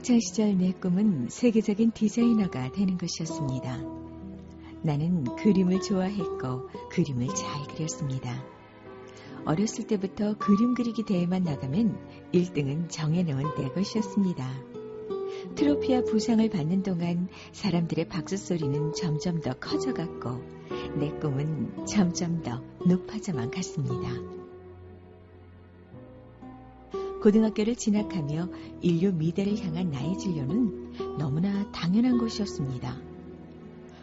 학창시절 내 꿈은 세계적인 디자이너가 되는 것이었습니다. 나는 그림을 좋아했고 그림을 잘 그렸습니다. 어렸을 때부터 그림 그리기 대회만 나가면 1등은 정해놓은 내 것이었습니다. 트로피와 부상을 받는 동안 사람들의 박수 소리는 점점 더 커져갔고 내 꿈은 점점 더 높아져만 갔습니다. 고등학교를 진학하며 인류 미대를 향한 나의 진로는 너무나 당연한 것이었습니다.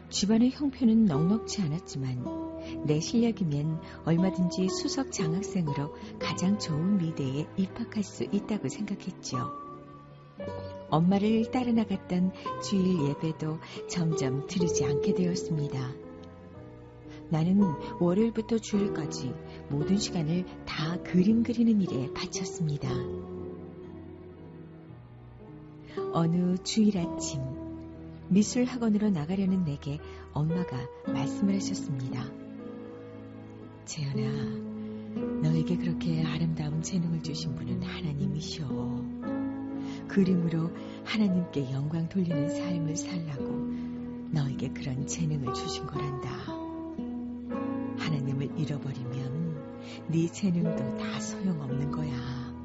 집안의 형편은 넉넉치 않았지만 내 실력이면 얼마든지 수석 장학생으로 가장 좋은 미대에 입학할 수 있다고 생각했지요. 엄마를 따라 나갔던 주일 예배도 점점 들으지 않게 되었습니다. 나는 월요일부터 주일까지 모든 시간을 다 그림 그리는 일에 바쳤습니다. 어느 주일 아침 미술 학원으로 나가려는 내게 엄마가 말씀을 하셨습니다. 재현아, 너에게 그렇게 아름다운 재능을 주신 분은 하나님이시오. 그림으로 하나님께 영광 돌리는 삶을 살라고 너에게 그런 재능을 주신 거란다. 하나님을 잃어버리면 네 재능도 다 소용없는 거야.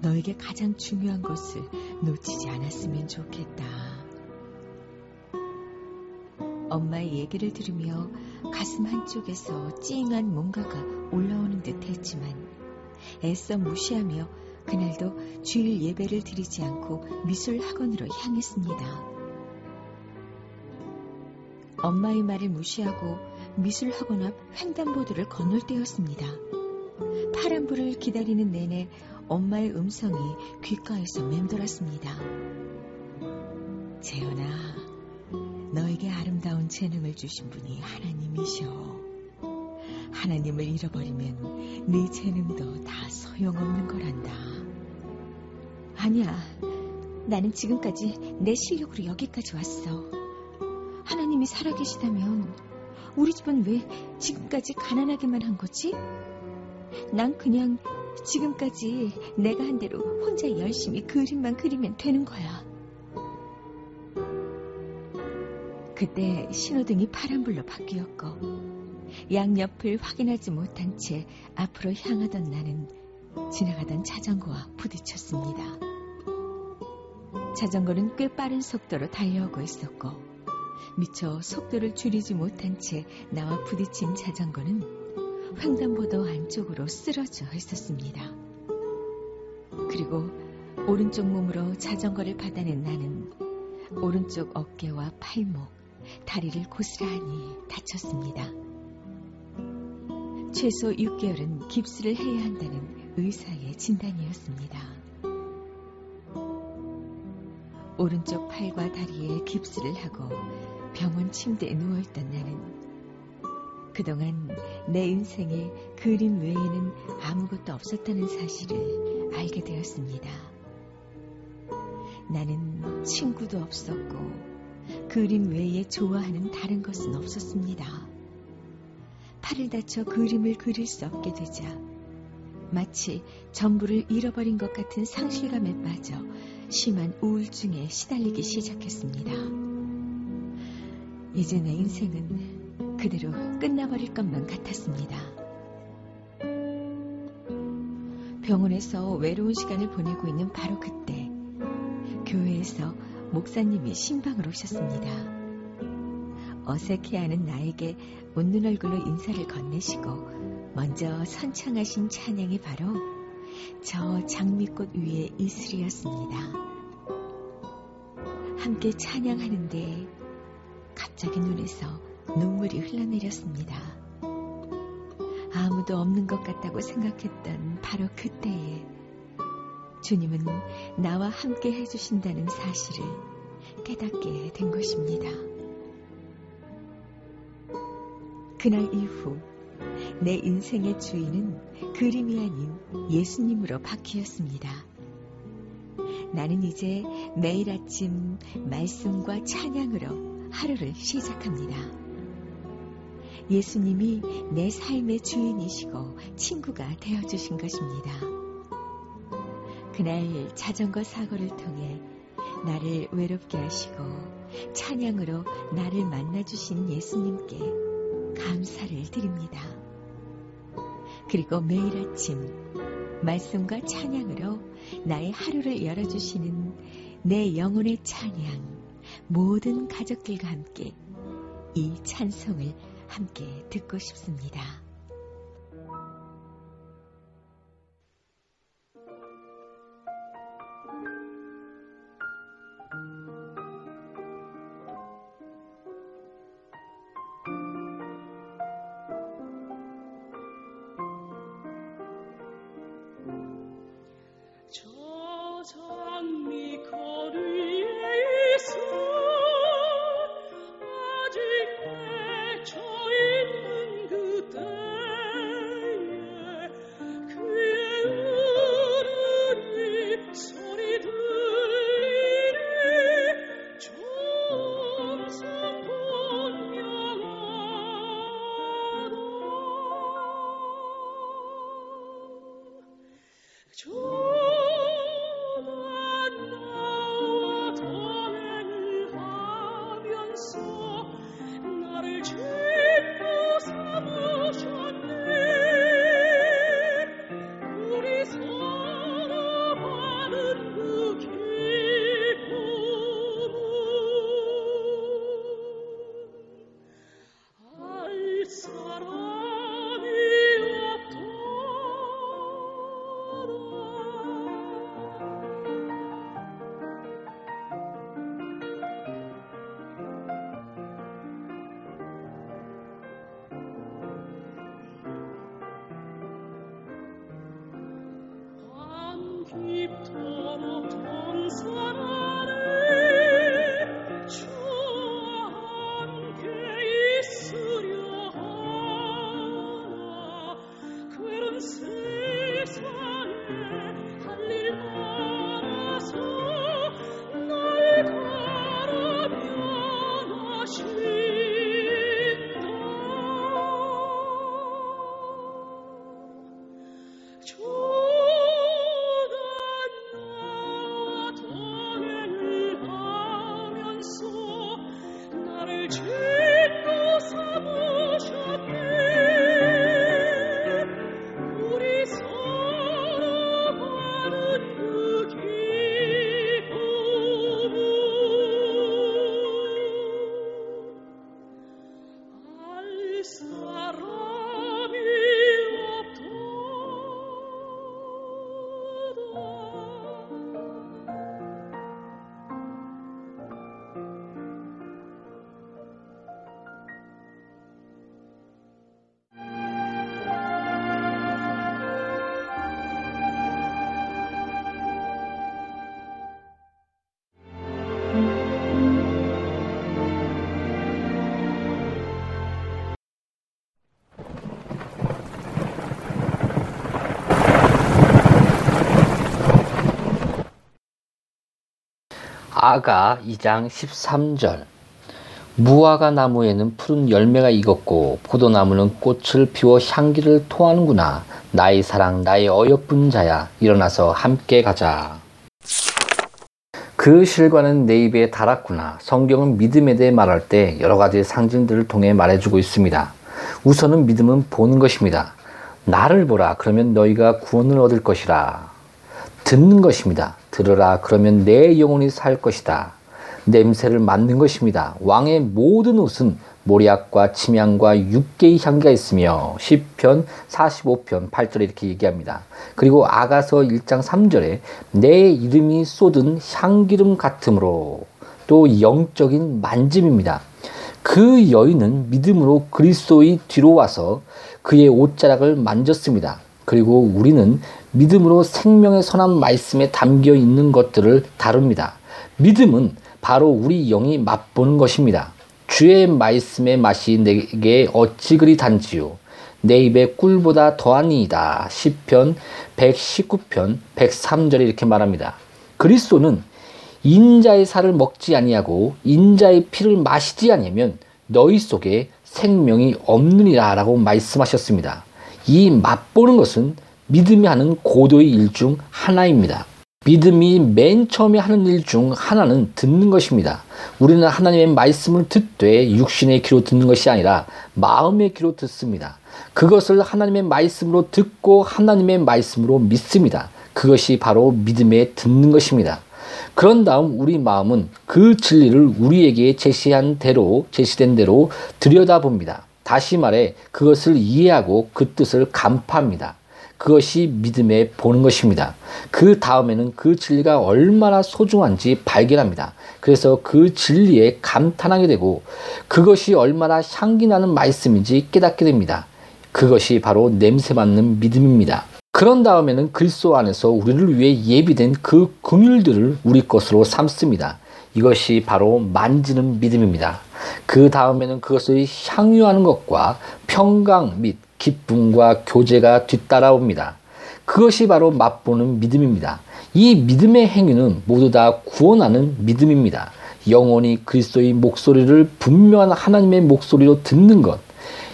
너에게 가장 중요한 것을 놓치지 않았으면 좋겠다. 엄마의 얘기를 들으며 가슴 한쪽에서 찡한 뭔가가 올라오는 듯 했지만 애써 무시하며 그날도 주일 예배를 드리지 않고 미술 학원으로 향했습니다. 엄마의 말을 무시하고 미술 학원 앞 횡단보도를 건널 때였습니다. 파란불을 기다리는 내내 엄마의 음성이 귓가에서 맴돌았습니다. 재현아, 너에게 아름다운 재능을 주신 분이 하나님이셔. 하나님을 잃어버리면 네 재능도 다 소용없는 거란다. 아니야. 나는 지금까지 내 실력으로 여기까지 왔어. 하나님이 살아계시다면 우리 집은 왜 지금까지 가난하게만 한 거지? 난 그냥 지금까지 내가 한 대로 혼자 열심히 그림만 그리면 되는 거야. 그때 신호등이 파란불로 바뀌었고 양옆을 확인하지 못한 채 앞으로 향하던 나는 지나가던 자전거와 부딪혔습니다. 자전거는 꽤 빠른 속도로 달려오고 있었고 미처 속도를 줄이지 못한 채 나와 부딪힌 자전거는 횡단보도 안쪽으로 쓰러져 있었습니다. 그리고 오른쪽 몸으로 자전거를 받아낸 나는 오른쪽 어깨와 팔목, 다리를 고스란히 다쳤습니다. 최소 6개월은 깁스를 해야 한다는 의사의 진단이었습니다. 오른쪽 팔과 다리에 깁스를 하고 침대에 누워있던 나는 그동안 내 인생에 그림 외에는 아무것도 없었다는 사실을 알게 되었습니다. 나는 친구도 없었고 그림 외에 좋아하는 다른 것은 없었습니다. 팔을 다쳐 그림을 그릴 수 없게 되자 마치 전부를 잃어버린 것 같은 상실감에 빠져 심한 우울증에 시달리기 시작했습니다. 이제 내 인생은 그대로 끝나버릴 것만 같았습니다. 병원에서 외로운 시간을 보내고 있는 바로 그때 교회에서 목사님이 신방을 오셨습니다. 어색해하는 나에게 웃는 얼굴로 인사를 건네시고 먼저 선창하신 찬양이 바로 저 장미꽃 위의 이슬이었습니다. 함께 찬양하는데 갑자기 눈에서 눈물이 흘러내렸습니다. 아무도 없는 것 같다고 생각했던 바로 그때에 주님은 나와 함께 해주신다는 사실을 깨닫게 된 것입니다. 그날 이후 내 인생의 주인은 그림이 아닌 예수님으로 바뀌었습니다. 나는 이제 매일 아침 말씀과 찬양으로 하루를 시작합니다. 예수님이 내 삶의 주인이시고 친구가 되어주신 것입니다. 그날 자전거 사고를 통해 나를 외롭게 하시고 찬양으로 나를 만나주신 예수님께 감사를 드립니다. 그리고 매일 아침 말씀과 찬양으로 나의 하루를 열어주시는 내 영혼의 찬양 모든 가족들과 함께 이 찬송을 함께 듣고 싶습니다. 하 아가 2장 13절. 무화과 나무에는 푸른 열매가 익었고 포도나무는 꽃을 피워 향기를 토하는구나. 나의 사랑 나의 어여쁜 자야. 일어나서 함께 가자. 그 실과는 내 입에 달았구나. 성경은 믿음에 대해 말할 때 여러 가지 상징들을 통해 말해주고 있습니다. 우선은 믿음은 보는 것입니다. 나를 보라. 그러면 너희가 구원을 얻을 것이라. 듣는 것입니다. 들으라 그러면 내 영혼이 살 것이다. 냄새를 맡는 것입니다. 왕의 모든 옷은 모략과 침향과 육개의 향기가 있으며 시편 45편 8절에 이렇게 얘기합니다. 그리고 아가서 1장 3절에 내 이름이 쏟은 향기름 같으므로 또 영적인 만짐입니다. 그 여인은 믿음으로 그리스도의 뒤로 와서 그의 옷자락을 만졌습니다. 그리고 우리는 믿음으로 생명의 선한 말씀에 담겨 있는 것들을 다룹니다. 믿음은 바로 우리 영이 맛보는 것입니다. 주의 말씀의 맛이 내게 어찌 그리 단지요. 내 입에 꿀보다 더하니이다. 시편 119편 103절에 이렇게 말합니다. 그리스도는 인자의 살을 먹지 아니하고 인자의 피를 마시지 아니하면 너희 속에 생명이 없느니라 라고 말씀하셨습니다. 이 맛보는 것은 믿음이 하는 고도의 일 중 하나입니다. 믿음이 맨 처음에 하는 일 중 하나는 듣는 것입니다. 우리는 하나님의 말씀을 듣되 육신의 귀로 듣는 것이 아니라 마음의 귀로 듣습니다. 그것을 하나님의 말씀으로 듣고 하나님의 말씀으로 믿습니다. 그것이 바로 믿음에 듣는 것입니다. 그런 다음 우리 마음은 그 진리를 우리에게 제시한 대로, 제시된 대로 들여다봅니다. 다시 말해 그것을 이해하고 그 뜻을 간파합니다. 그것이 믿음에 보는 것입니다. 그 다음에는 그 진리가 얼마나 소중한지 발견합니다. 그래서 그 진리에 감탄하게 되고 그것이 얼마나 향기 나는 말씀인지 깨닫게 됩니다. 그것이 바로 냄새 맡는 믿음입니다. 그런 다음에는 그리스도 안에서 우리를 위해 예비된 그 긍휼들을 우리 것으로 삼습니다. 이것이 바로 만지는 믿음입니다. 그 다음에는 그것을 향유하는 것과 평강 및 기쁨과 교제가 뒤따라옵니다. 그것이 바로 맛보는 믿음입니다. 이 믿음의 행위는 모두 다 구원하는 믿음입니다. 영원히 그리스도의 목소리를 분명한 하나님의 목소리로 듣는 것.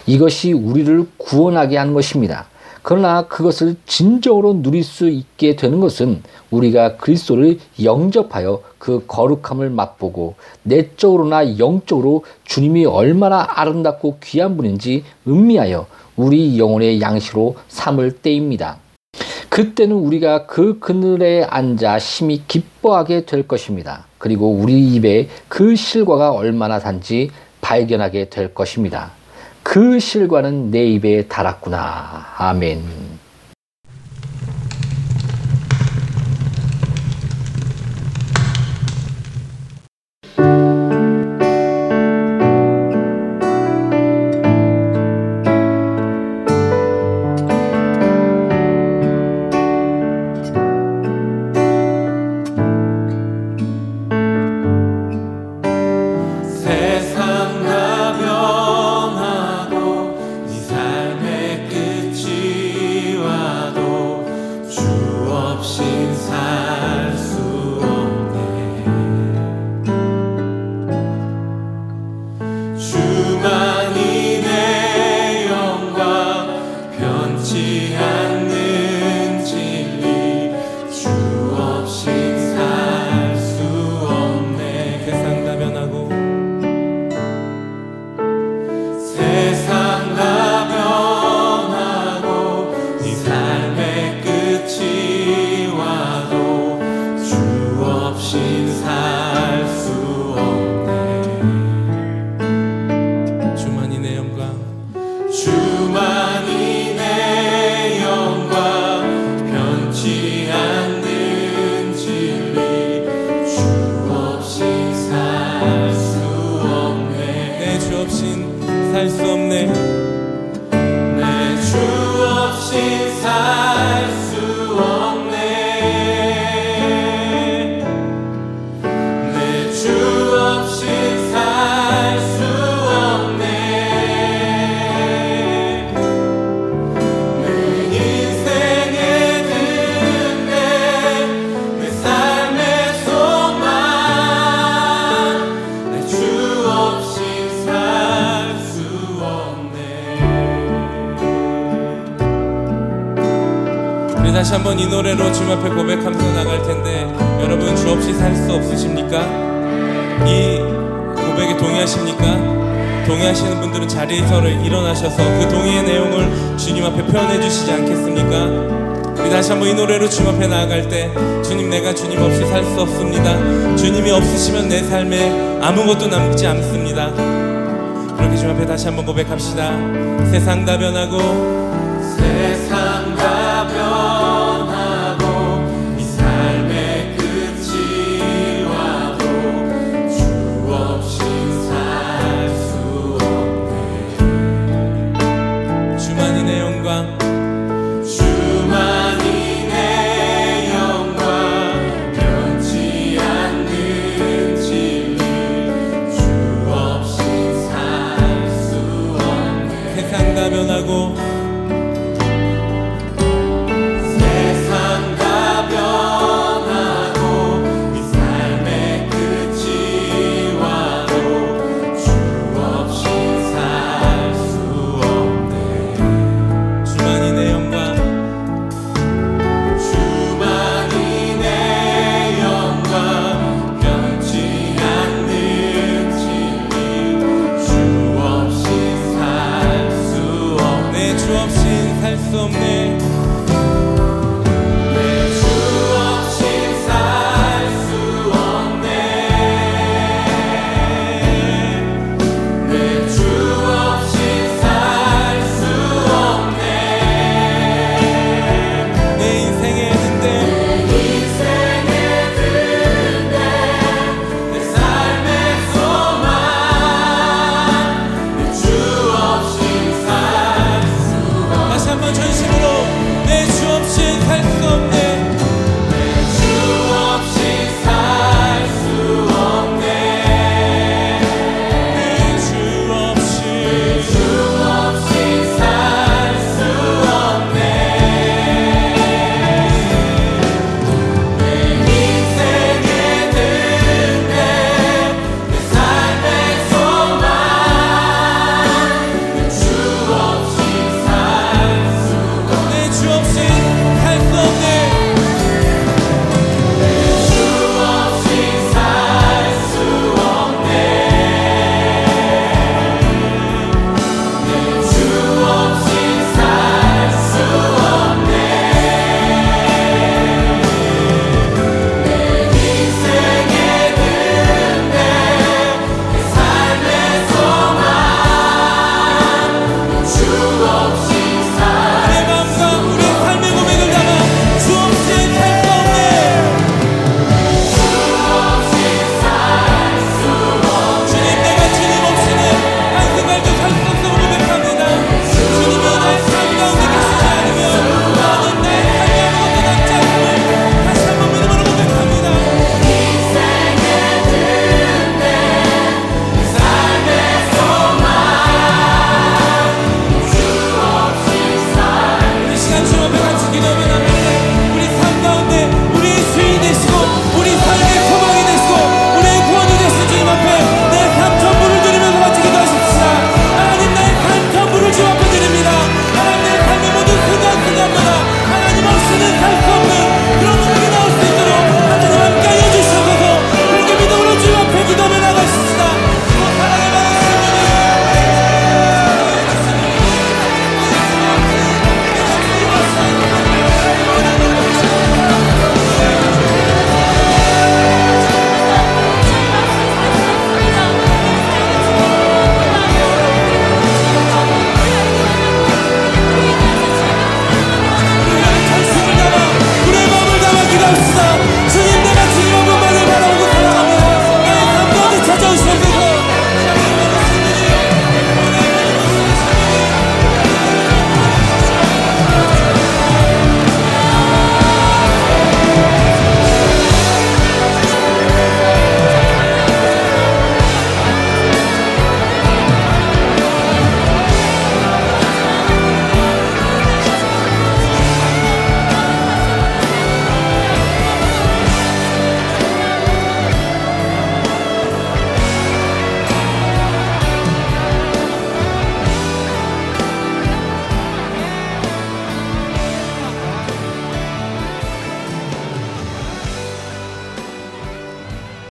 이것이 우리를 구원하게 하는 것입니다. 그러나 그것을 진정으로 누릴 수 있게 되는 것은 우리가 그리스도를 영접하여 그 거룩함을 맛보고 내적으로나 영적으로 주님이 얼마나 아름답고 귀한 분인지 음미하여 우리 영혼의 양식으로 삼을 때입니다. 그때는 우리가 그 그늘에 앉아 심히 기뻐하게 될 것입니다. 그리고 우리 입에 그 실과가 얼마나 단지 발견하게 될 것입니다. 그 실과는 내 입에 달았구나. 아멘. 한번 이 노래로 주님 앞에 고백하면서 나갈 텐데 여러분 주 없이 살 수 없으십니까? 이 고백에 동의하십니까? 동의하시는 분들은 자리에서 일어나셔서 그 동의의 내용을 주님 앞에 표현해 주시지 않겠습니까? 우리 다시 한번 이 노래로 주님 앞에 나아갈 때 주님 내가 주님 없이 살 수 없습니다. 주님이 없으시면 내 삶에 아무것도 남지 않습니다. 그렇게 주님 앞에 다시 한번 고백합시다. 세상 다 변하고 세상 다 세상 다 변하고